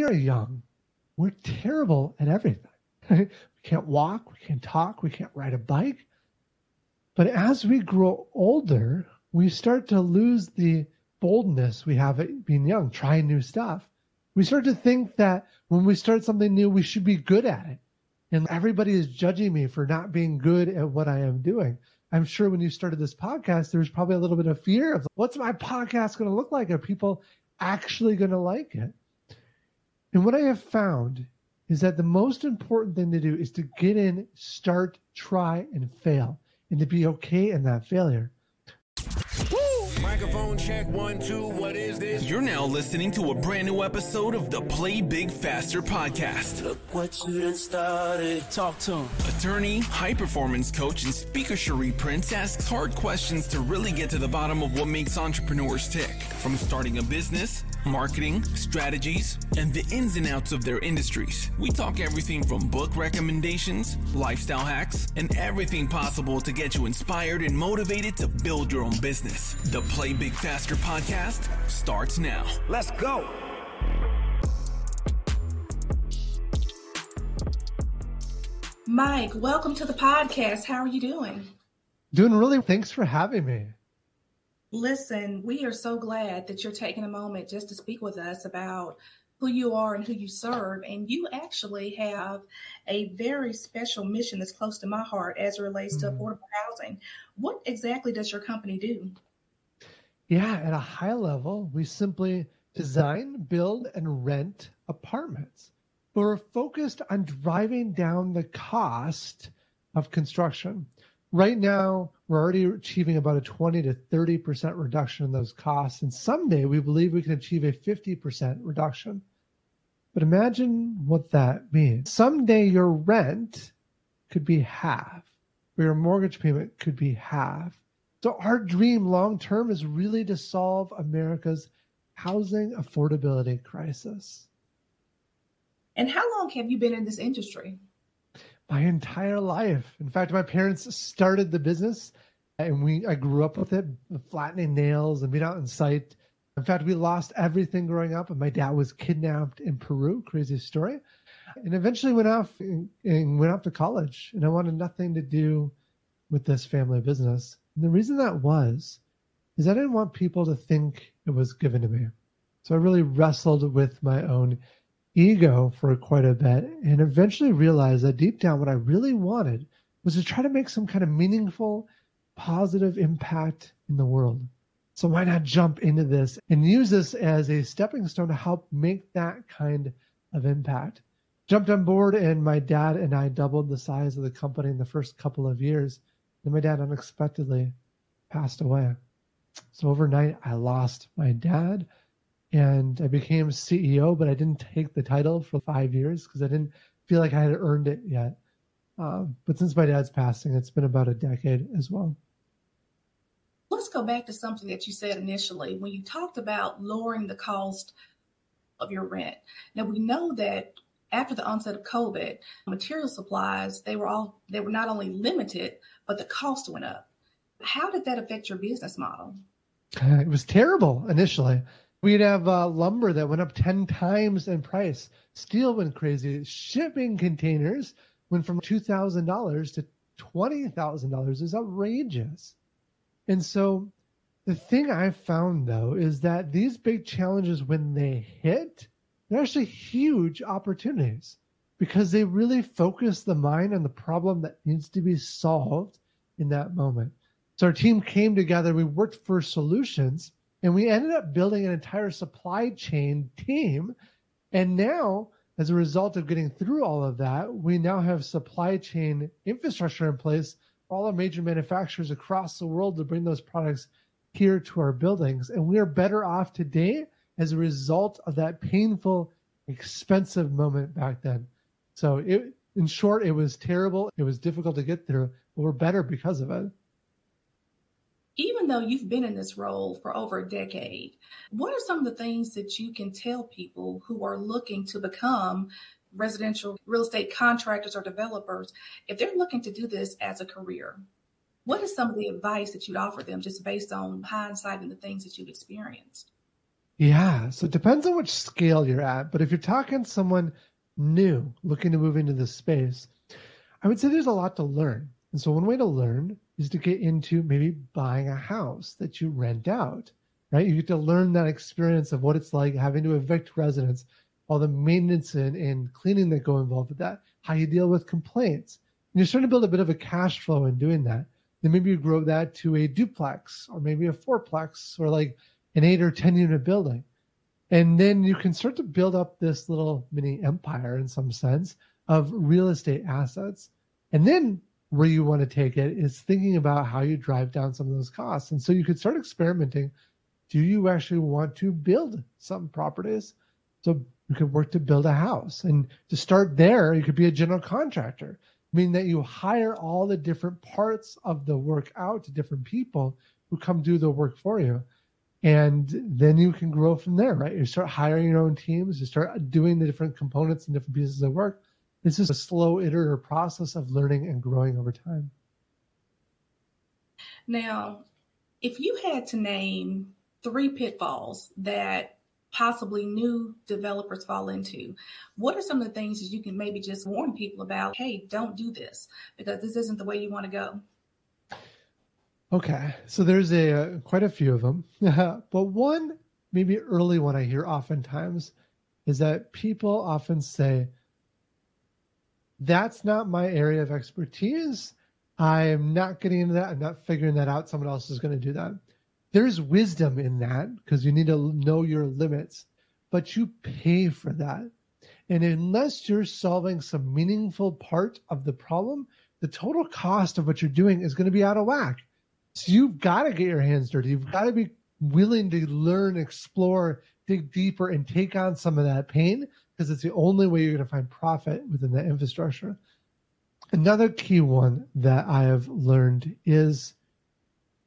we are young, we're terrible at everything. we can't walk, we can't talk, we can't ride a bike. But as we grow older, we start to lose the boldness we have at being young, trying new stuff. We start to think that when we start something new, we should be good at it. And everybody is judging me for not being good at what I am doing. I'm sure when you started this podcast, there was probably a little bit of fear of what's my podcast going to look like? Are people actually going to like it? And what I have found is that the most important thing to do is to get in, start, try, and fail, and to be okay in that failure. Microphone check one, two. What is this? You're now listening to a brand new episode of the Play Big Faster podcast. Look what you done started. Talk to him. Attorney, high performance coach, and speaker Cherie Prince asks hard questions to really get to the bottom of what makes entrepreneurs tick. From starting a business, marketing, strategies, and the ins and outs of their industries. We talk everything from book recommendations, lifestyle hacks, and everything possible to get you inspired and motivated to build your own business. The Play Big Faster podcast starts now. Let's go. Mike, welcome to the podcast. How are you doing? Doing really, thanks for having me. Listen, we are so glad that you're taking a moment just to speak with us about who you are and who you serve. And you actually have a very special mission that's close to my heart as it relates mm-hmm. to affordable housing. What exactly does your company do? Yeah, at a high level, we simply design, build, and rent apartments. But we're focused on driving down the cost of construction. Right now, we're already achieving about a 20 to 30% reduction in those costs. And someday we believe we can achieve a 50% reduction. But imagine what that means. Someday your rent could be half, or your mortgage payment could be half. So our dream long term is really to solve America's housing affordability crisis. And how long have you been in this industry? My entire life. In fact, my parents started the business and we I grew up with it, flattening nails and being out in site. In fact, we lost everything growing up, and my dad was kidnapped in Peru. Crazy story. And eventually went off and, and went off to college. And I wanted nothing to do with this family business. And the reason that was is I didn't want people to think it was given to me. So I really wrestled with my own ego for quite a bit and eventually realized that deep down what I really wanted was to try to make some kind of meaningful, positive impact in the world. So why not jump into this and use this as a stepping stone to help make that kind of impact? Jumped on board and my dad and I doubled the size of the company in the first couple of years then my dad unexpectedly passed away. So overnight, I lost my dad and I became CEO, but I didn't take the title for five years because I didn't feel like I had earned it yet. Um, but since my dad's passing, it's been about a decade as well. Let's go back to something that you said initially when you talked about lowering the cost of your rent. Now, we know that after the onset of COVID, material supplies, they were all, they were not only limited, but the cost went up. How did that affect your business model? It was terrible initially. We'd have uh, lumber that went up 10 times in price. Steel went crazy. Shipping containers went from $2,000 to $20,000 is outrageous. And so the thing I found though is that these big challenges, when they hit, they're actually huge opportunities because they really focus the mind on the problem that needs to be solved in that moment. So our team came together, we worked for solutions, and we ended up building an entire supply chain team. And now, as a result of getting through all of that, we now have supply chain infrastructure in place for all our major manufacturers across the world to bring those products here to our buildings. And we are better off today as a result of that painful, expensive moment back then. So it, in short, it was terrible. It was difficult to get through, but we're better because of it. Even though you've been in this role for over a decade, what are some of the things that you can tell people who are looking to become residential real estate contractors or developers if they're looking to do this as a career? What is some of the advice that you'd offer them just based on hindsight and the things that you've experienced? Yeah. So it depends on which scale you're at. But if you're talking someone new looking to move into this space, I would say there's a lot to learn. And so one way to learn is to get into maybe buying a house that you rent out, right? You get to learn that experience of what it's like having to evict residents, all the maintenance and, and cleaning that go involved with that, how you deal with complaints. And you're starting to build a bit of a cash flow in doing that. Then maybe you grow that to a duplex or maybe a fourplex or like an eight or 10 unit building. And then you can start to build up this little mini empire in some sense of real estate assets. And then where you want to take it is thinking about how you drive down some of those costs. And so you could start experimenting. Do you actually want to build some properties? So you could work to build a house. And to start there, you could be a general contractor, meaning that you hire all the different parts of the work out to different people who come do the work for you. And then you can grow from there, right? You start hiring your own teams, you start doing the different components and different pieces of work this is a slow iterative process of learning and growing over time. Now, if you had to name three pitfalls that possibly new developers fall into, what are some of the things that you can maybe just warn people about? Hey, don't do this because this isn't the way you want to go. Okay, so there's a uh, quite a few of them, but one maybe early one I hear oftentimes is that people often say, that's not my area of expertise. I am not getting into that. I'm not figuring that out. Someone else is going to do that. There's wisdom in that because you need to know your limits, but you pay for that. And unless you're solving some meaningful part of the problem, the total cost of what you're doing is going to be out of whack. So you've got to get your hands dirty. You've got to be willing to learn, explore, dig deeper, and take on some of that pain because it's the only way you're going to find profit within that infrastructure. Another key one that I have learned is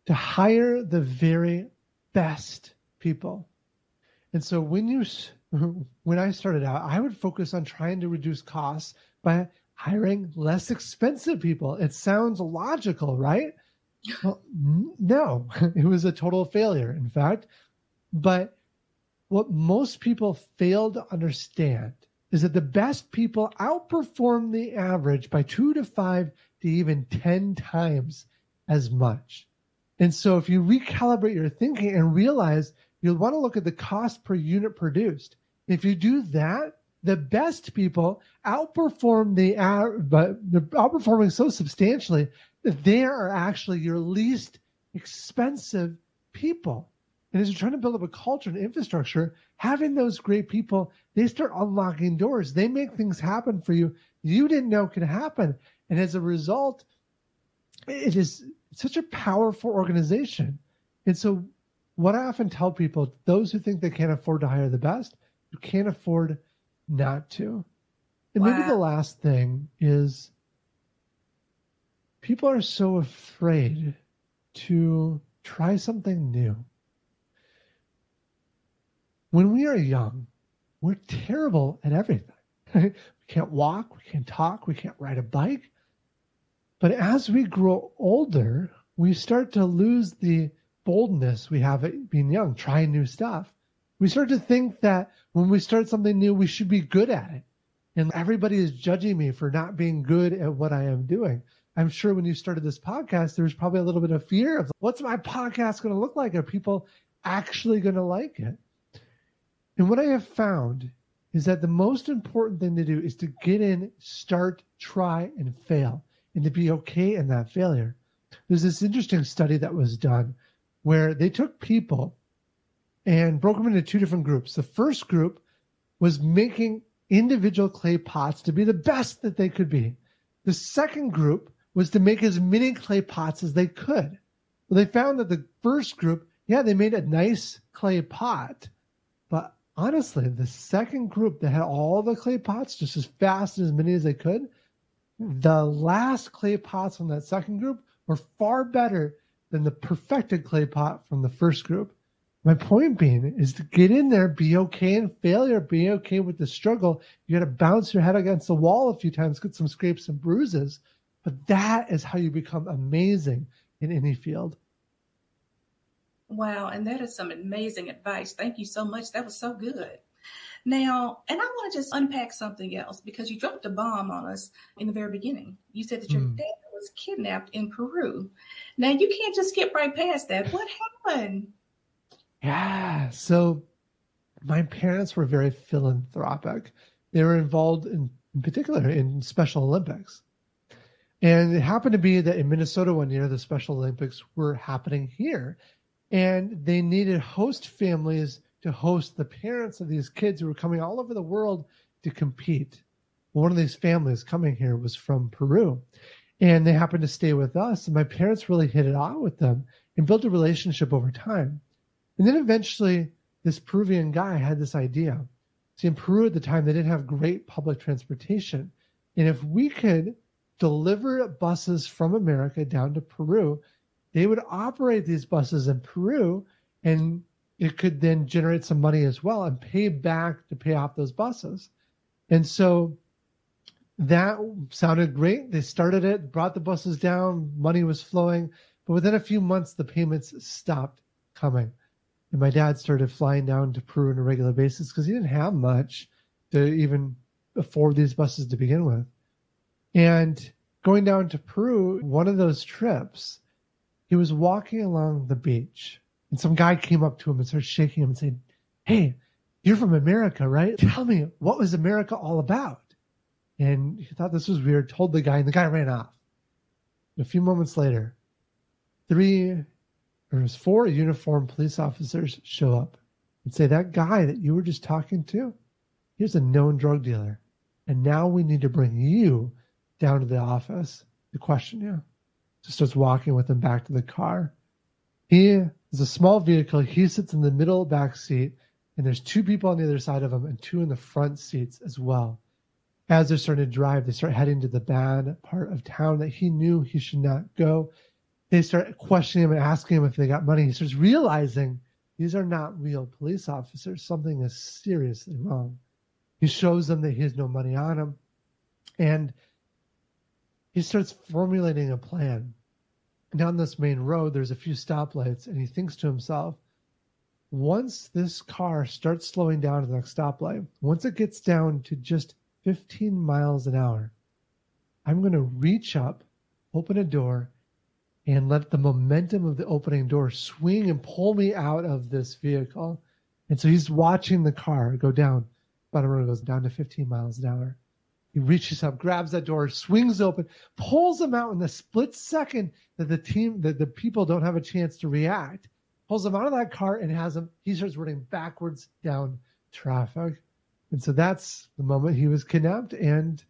to hire the very best people. And so when you when I started out, I would focus on trying to reduce costs by hiring less expensive people. It sounds logical, right? Well, no, it was a total failure, in fact. But what most people fail to understand is that the best people outperform the average by two to five to even 10 times as much. And so if you recalibrate your thinking and realize you'll want to look at the cost per unit produced. If you do that, the best people outperform the but they're outperforming so substantially that they are actually your least expensive people. And as you're trying to build up a culture and infrastructure, having those great people, they start unlocking doors. They make things happen for you you didn't know could happen. And as a result, it is such a powerful organization. And so, what I often tell people, those who think they can't afford to hire the best, you can't afford not to. And wow. maybe the last thing is people are so afraid to try something new when we are young, we're terrible at everything. we can't walk, we can't talk, we can't ride a bike. But as we grow older, we start to lose the boldness we have at being young, trying new stuff. We start to think that when we start something new, we should be good at it. And everybody is judging me for not being good at what I am doing. I'm sure when you started this podcast, there was probably a little bit of fear of what's my podcast going to look like? Are people actually going to like it? And what I have found is that the most important thing to do is to get in, start, try, and fail, and to be okay in that failure. There's this interesting study that was done where they took people and broke them into two different groups. The first group was making individual clay pots to be the best that they could be. The second group was to make as many clay pots as they could. Well, they found that the first group, yeah, they made a nice clay pot, but honestly, the second group that had all the clay pots just as fast and as many as they could, the last clay pots from that second group were far better than the perfected clay pot from the first group. My point being is to get in there, be okay in failure, be okay with the struggle. You got to bounce your head against the wall a few times, get some scrapes and bruises, but that is how you become amazing in any field. Wow, and that is some amazing advice. Thank you so much. That was so good. Now, and I want to just unpack something else because you dropped a bomb on us in the very beginning. You said that your Mm. dad was kidnapped in Peru. Now, you can't just skip right past that. What happened? Yeah. So my parents were very philanthropic. They were involved in, in particular in Special Olympics. And it happened to be that in Minnesota one year, the Special Olympics were happening here. And they needed host families to host the parents of these kids who were coming all over the world to compete. One of these families coming here was from Peru. And they happened to stay with us. And my parents really hit it off with them and built a relationship over time. And then eventually, this Peruvian guy had this idea. See, in Peru at the time, they didn't have great public transportation. And if we could deliver buses from America down to Peru, they would operate these buses in Peru and it could then generate some money as well and pay back to pay off those buses. And so that sounded great. They started it, brought the buses down, money was flowing. But within a few months, the payments stopped coming. And my dad started flying down to Peru on a regular basis because he didn't have much to even afford these buses to begin with. And going down to Peru, one of those trips, he was walking along the beach and some guy came up to him and started shaking him and saying, Hey, you're from America, right? Tell me, what was America all about? And he thought this was weird, told the guy, and the guy ran off. And a few moments later, three it was four uniformed police officers show up and say, That guy that you were just talking to, here's a known drug dealer. And now we need to bring you down to the office to question you. So starts walking with him back to the car. He is a small vehicle. He sits in the middle back seat, and there's two people on the other side of him and two in the front seats as well. As they're starting to drive, they start heading to the bad part of town that he knew he should not go. They start questioning him and asking him if they got money. He starts realizing these are not real police officers. Something is seriously wrong. He shows them that he has no money on him. And he starts formulating a plan. Down this main road, there's a few stoplights, and he thinks to himself, once this car starts slowing down to the next stoplight, once it gets down to just 15 miles an hour, I'm going to reach up, open a door, and let the momentum of the opening door swing and pull me out of this vehicle. And so he's watching the car go down. Road goes down to 15 miles an hour. He reaches up, grabs that door, swings open, pulls him out in the split second that the team, that the people don't have a chance to react. Pulls him out of that car and has him. He starts running backwards down traffic, and so that's the moment he was kidnapped and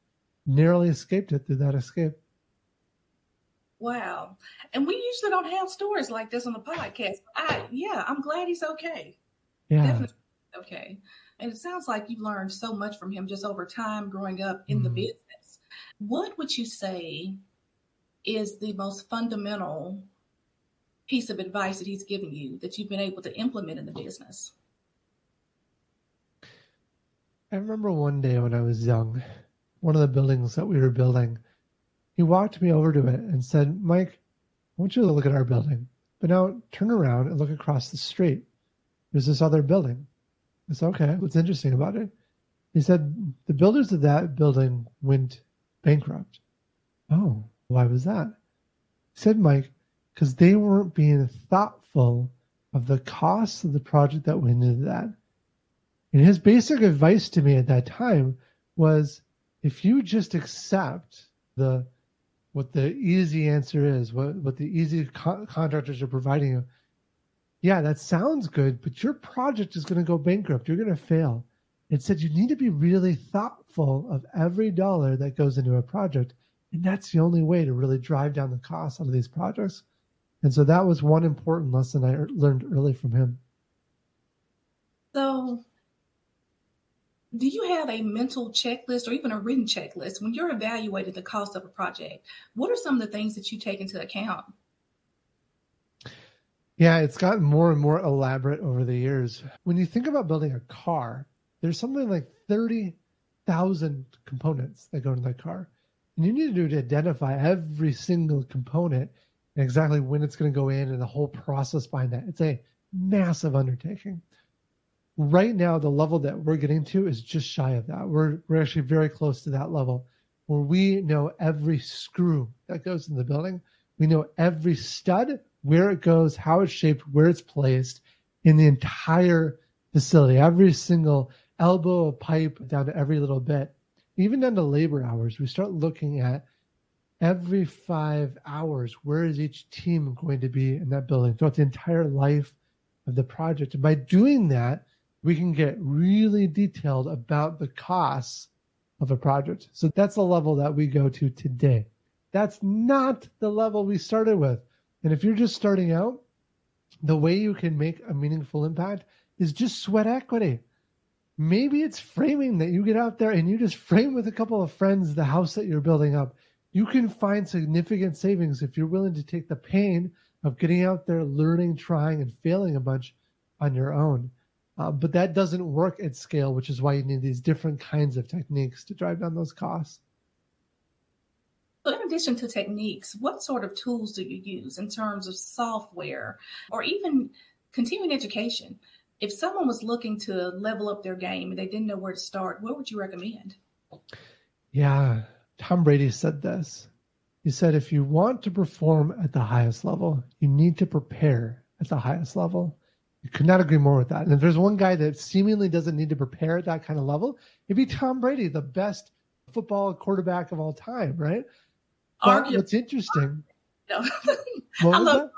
narrowly escaped it through that escape. Wow. And we usually don't have stories like this on the podcast. I yeah, I'm glad he's okay. Yeah, Definitely okay. And it sounds like you've learned so much from him just over time growing up in the Mhm. business. What would you say is the most fundamental piece of advice that he's given you that you've been able to implement in the business? I remember one day when I was young, one of the buildings that we were building, he walked me over to it and said, Mike, I want you to look at our building, but now turn around and look across the street. There's this other building. I said, okay, what's interesting about it? He said, the builders of that building went bankrupt. Oh, why was that? He said, Mike, because they weren't being thoughtful of the costs of the project that went into that. And his basic advice to me at that time was if you just accept the what the easy answer is, what what the easy co- contractors are providing you, yeah, that sounds good, but your project is going to go bankrupt. You're going to fail. It said you need to be really thoughtful of every dollar that goes into a project, and that's the only way to really drive down the cost of these projects. And so that was one important lesson I learned early from him. So, do you have a mental checklist or even a written checklist when you're evaluating the cost of a project? What are some of the things that you take into account? Yeah, it's gotten more and more elaborate over the years. When you think about building a car, there's something like 30,000 components that go into that car. And you need to do to identify every single component and exactly when it's going to go in and the whole process behind that. It's a massive undertaking. Right now, the level that we're getting to is just shy of that. We're, we're actually very close to that level where we know every screw that goes in the building. We know every stud, where it goes, how it's shaped, where it's placed in the entire facility, every single elbow of pipe down to every little bit, even down to labor hours. We start looking at every five hours, where is each team going to be in that building throughout the entire life of the project? And by doing that, we can get really detailed about the costs of a project. So that's the level that we go to today. That's not the level we started with. And if you're just starting out, the way you can make a meaningful impact is just sweat equity. Maybe it's framing that you get out there and you just frame with a couple of friends the house that you're building up you can find significant savings if you're willing to take the pain of getting out there, learning, trying, and failing a bunch on your own. Uh, but that doesn't work at scale, which is why you need these different kinds of techniques to drive down those costs. So in addition to techniques, what sort of tools do you use in terms of software or even continuing education? If someone was looking to level up their game and they didn't know where to start, what would you recommend? Yeah, Tom Brady said this. He said, if you want to perform at the highest level, you need to prepare at the highest level. You could not agree more with that. And if there's one guy that seemingly doesn't need to prepare at that kind of level, it'd be Tom Brady, the best football quarterback of all time, right? But Argu- what's interesting. No. what I, love,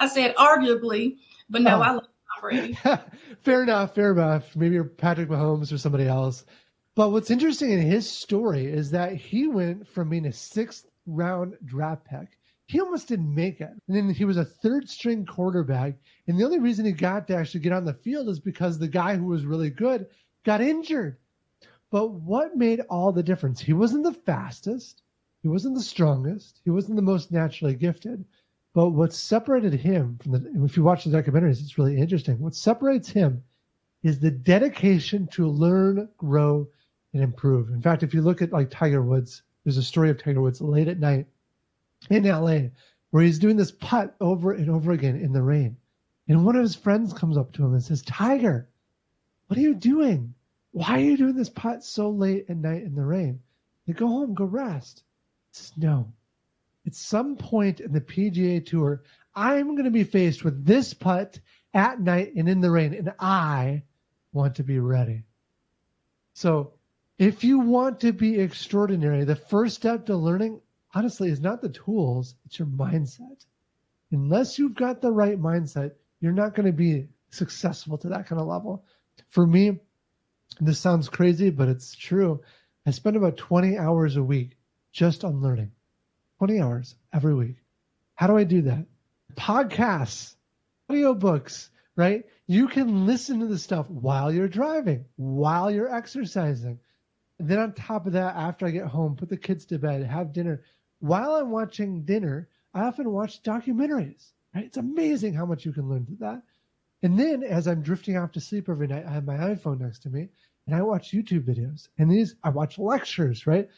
I said arguably, but no, oh. I love Tom Brady. fair enough, fair enough. Maybe you're Patrick Mahomes or somebody else. But what's interesting in his story is that he went from being a sixth round draft pick. He almost didn't make it. And then he was a third string quarterback. And the only reason he got to actually get on the field is because the guy who was really good got injured. But what made all the difference? He wasn't the fastest, he wasn't the strongest, he wasn't the most naturally gifted. But what separated him from the, if you watch the documentaries, it's really interesting. What separates him is the dedication to learn, grow, and improve. In fact, if you look at like Tiger Woods, there's a story of Tiger Woods late at night in LA where he's doing this putt over and over again in the rain. And one of his friends comes up to him and says, Tiger, what are you doing? Why are you doing this putt so late at night in the rain? They go home, go rest. Says, no. At some point in the PGA Tour, I'm going to be faced with this putt at night and in the rain, and I want to be ready. So if you want to be extraordinary, the first step to learning, honestly, is not the tools, it's your mindset. Unless you've got the right mindset, you're not going to be successful to that kind of level. For me, this sounds crazy, but it's true. I spend about 20 hours a week just on learning. 20 hours every week. How do I do that? Podcasts, audiobooks, right? You can listen to the stuff while you're driving, while you're exercising, then on top of that, after I get home, put the kids to bed, have dinner. While I'm watching dinner, I often watch documentaries. Right? It's amazing how much you can learn through that. And then as I'm drifting off to sleep every night, I have my iPhone next to me and I watch YouTube videos. And these I watch lectures, right?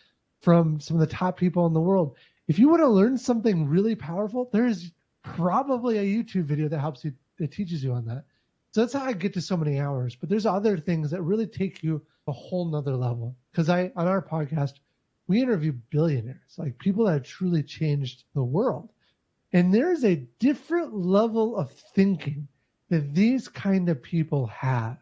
From some of the top people in the world. If you want to learn something really powerful, there's probably a YouTube video that helps you that teaches you on that. So that's how I get to so many hours. But there's other things that really take you a whole nother level. Because I on our podcast, we interview billionaires, like people that have truly changed the world. And there's a different level of thinking that these kind of people have.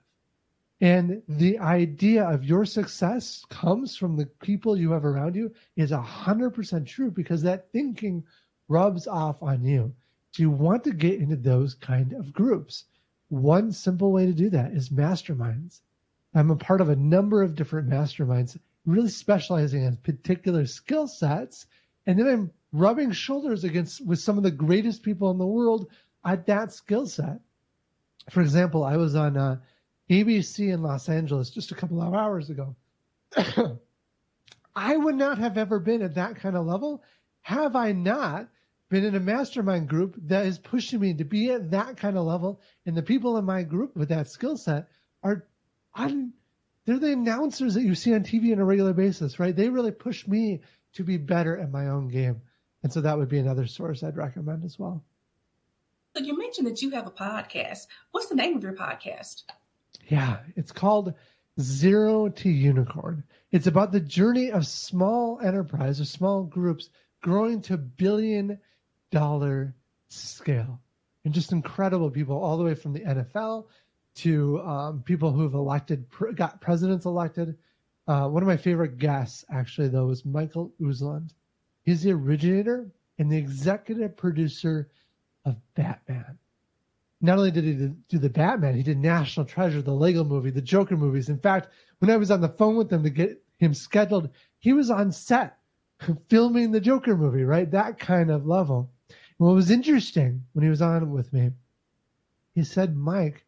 And the idea of your success comes from the people you have around you is 100% true because that thinking rubs off on you. So you want to get into those kind of groups. One simple way to do that is masterminds. I'm a part of a number of different masterminds, really specializing in particular skill sets. And then I'm rubbing shoulders against with some of the greatest people in the world at that skill set. For example, I was on uh, ABC in Los Angeles just a couple of hours ago. I would not have ever been at that kind of level have I not been in a mastermind group that is pushing me to be at that kind of level. And the people in my group with that skill set are on, they're the announcers that you see on TV on a regular basis, right? They really push me to be better at my own game. And so that would be another source I'd recommend as well. So you mentioned that you have a podcast. What's the name of your podcast? Yeah, it's called Zero to Unicorn. It's about the journey of small enterprise or small groups growing to billion dollar scale. And just incredible people, all the way from the NFL to um, people who've elected, got presidents elected. Uh, one of my favorite guests, actually, though, was Michael Uslan. He's the originator and the executive producer of Batman. Not only did he do the Batman, he did National Treasure, the Lego movie, the Joker movies. In fact, when I was on the phone with him to get him scheduled, he was on set filming the Joker movie, right? That kind of level. And what was interesting when he was on with me, he said, Mike,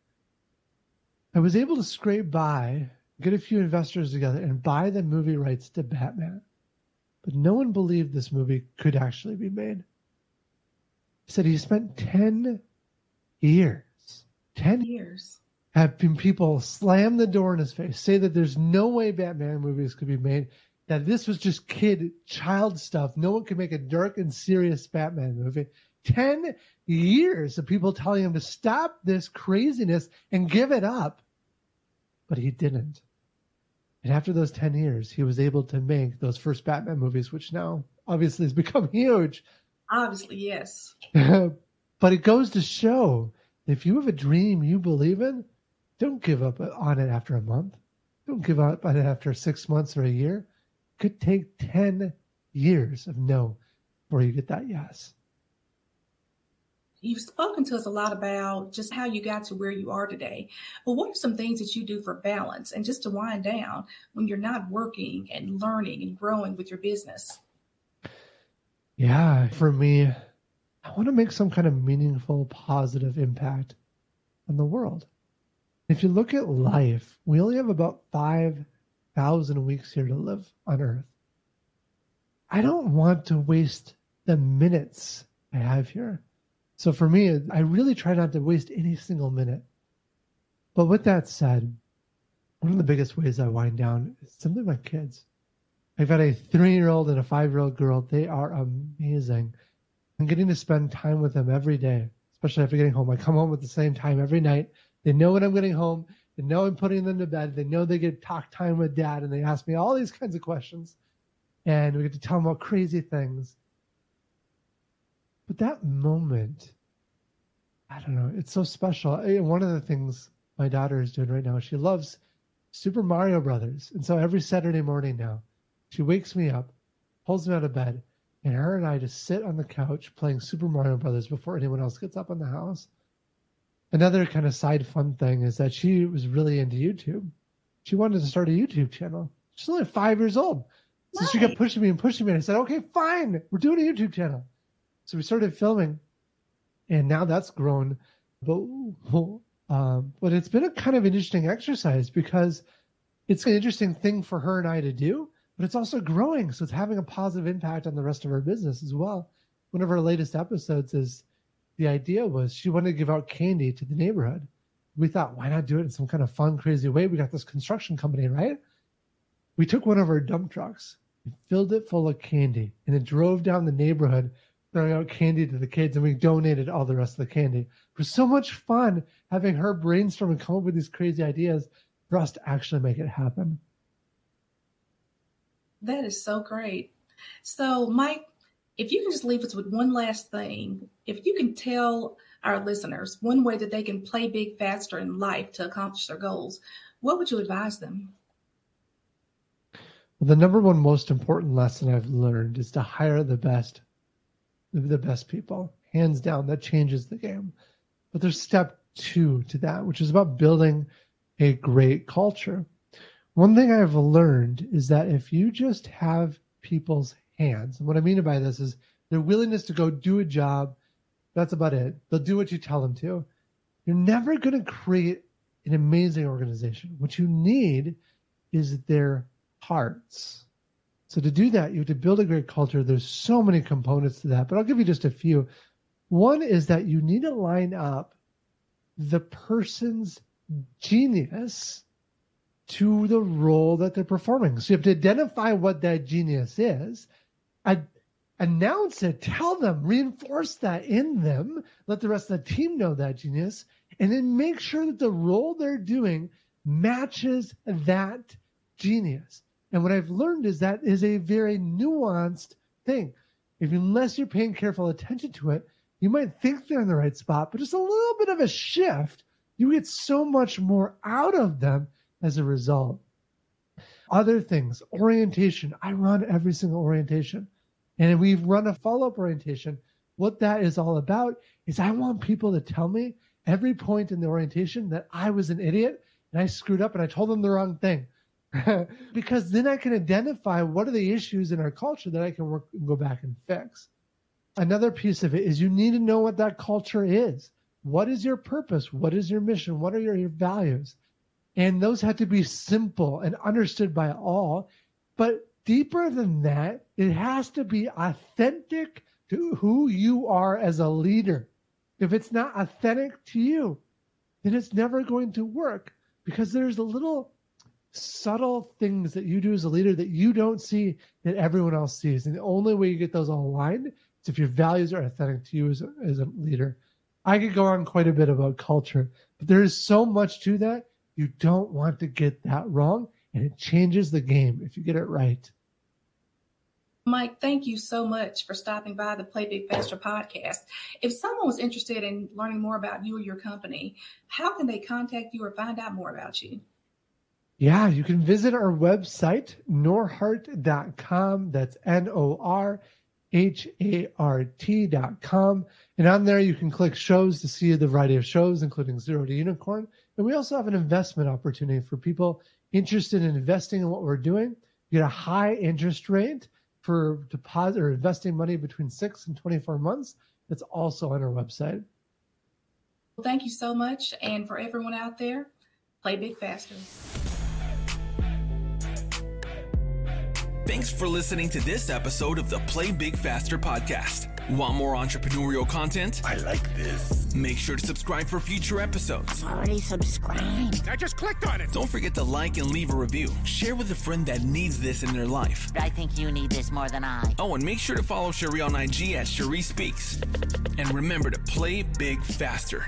I was able to scrape by, get a few investors together, and buy the movie rights to Batman. But no one believed this movie could actually be made. He said he spent 10 years, 10 years, have been people slam the door in his face, say that there's no way Batman movies could be made, that this was just kid, child stuff. No one could make a dark and serious Batman movie. 10 years of people telling him to stop this craziness and give it up. But he didn't. And after those 10 years, he was able to make those first Batman movies, which now obviously has become huge. Obviously, yes. but it goes to show if you have a dream you believe in, don't give up on it after a month. Don't give up on it after six months or a year. It could take 10 years of no before you get that yes. You've spoken to us a lot about just how you got to where you are today. But what are some things that you do for balance and just to wind down when you're not working and learning and growing with your business? Yeah, for me, I want to make some kind of meaningful, positive impact on the world. If you look at life, we only have about 5,000 weeks here to live on Earth. I don't want to waste the minutes I have here. So for me, I really try not to waste any single minute. But with that said, one of the biggest ways I wind down is simply my kids. I've got a three year old and a five year old girl. They are amazing. I'm getting to spend time with them every day, especially after getting home. I come home at the same time every night. They know when I'm getting home. They know I'm putting them to bed. They know they get talk time with dad and they ask me all these kinds of questions. And we get to tell them all crazy things. But that moment, I don't know, it's so special. One of the things my daughter is doing right now, she loves Super Mario Brothers. And so every Saturday morning now, she wakes me up, pulls me out of bed, and her and I just sit on the couch playing Super Mario Brothers before anyone else gets up in the house. Another kind of side fun thing is that she was really into YouTube. She wanted to start a YouTube channel. She's only five years old. So nice. she kept pushing me and pushing me. And I said, okay, fine. We're doing a YouTube channel. So we started filming, and now that's grown. But um, but it's been a kind of interesting exercise because it's an interesting thing for her and I to do, but it's also growing, so it's having a positive impact on the rest of our business as well. One of our latest episodes is the idea was she wanted to give out candy to the neighborhood. We thought, why not do it in some kind of fun, crazy way? We got this construction company, right? We took one of our dump trucks, filled it full of candy, and it drove down the neighborhood throwing out candy to the kids, and we donated all the rest of the candy. It was so much fun having her brainstorm and come up with these crazy ideas for us to actually make it happen. That is so great. So, Mike, if you can just leave us with one last thing, if you can tell our listeners one way that they can play big faster in life to accomplish their goals, what would you advise them? Well, the number one most important lesson I've learned is to hire the best the best people, hands down. That changes the game. But there's step two to that, which is about building a great culture. One thing I've learned is that if you just have people's hands, and what I mean by this is their willingness to go do a job, that's about it. They'll do what you tell them to. You're never going to create an amazing organization. What you need is their hearts. So to do that, you have to build a great culture. There's so many components to that, but I'll give you just a few. One is that you need to line up the person's genius to the role that they're performing. So you have to identify what that genius is, announce it, tell them, reinforce that in them, let the rest of the team know that genius, and then make sure that the role they're doing matches that genius. And what I've learned is that is a very nuanced thing. If unless you're paying careful attention to it, you might think they're in the right spot, but just a little bit of a shift, you get so much more out of them as a result. Other things, orientation. I run every single orientation. And we've run a follow up orientation. What that is all about is I want people to tell me every point in the orientation that I was an idiot and I screwed up and I told them the wrong thing. because then I can identify what are the issues in our culture that I can work go back and fix. Another piece of it is you need to know what that culture is. What is your purpose? What is your mission? What are your, your values? And those have to be simple and understood by all. But deeper than that, it has to be authentic to who you are as a leader. If it's not authentic to you, then it's never going to work because there's a little subtle things that you do as a leader that you don't see that everyone else sees. And the only way you get those aligned is if your values are authentic to you as a, as a leader. I could go on quite a bit about culture, but there is so much to that. You don't want to get that wrong, and it changes the game if you get it right. Mike, thank you so much for stopping by the Play Big Faster podcast. If someone was interested in learning more about you or your company, how can they contact you or find out more about you? Yeah, you can visit our website, norhart.com. That's N O R H A R T.com. And on there, you can click shows to see the variety of shows, including Zero to Unicorn. And we also have an investment opportunity for people interested in investing in what we're doing. You get a high interest rate for deposit or investing money between six and 24 months. That's also on our website. Well, thank you so much. And for everyone out there, play big faster. Thanks for listening to this episode of the Play Big Faster podcast. Want more entrepreneurial content? I like this. Make sure to subscribe for future episodes. Already subscribed. I just clicked on it. Don't forget to like and leave a review. Share with a friend that needs this in their life. I think you need this more than I. Oh, and make sure to follow Cherie on IG at Cherie Speaks. And remember to play big faster.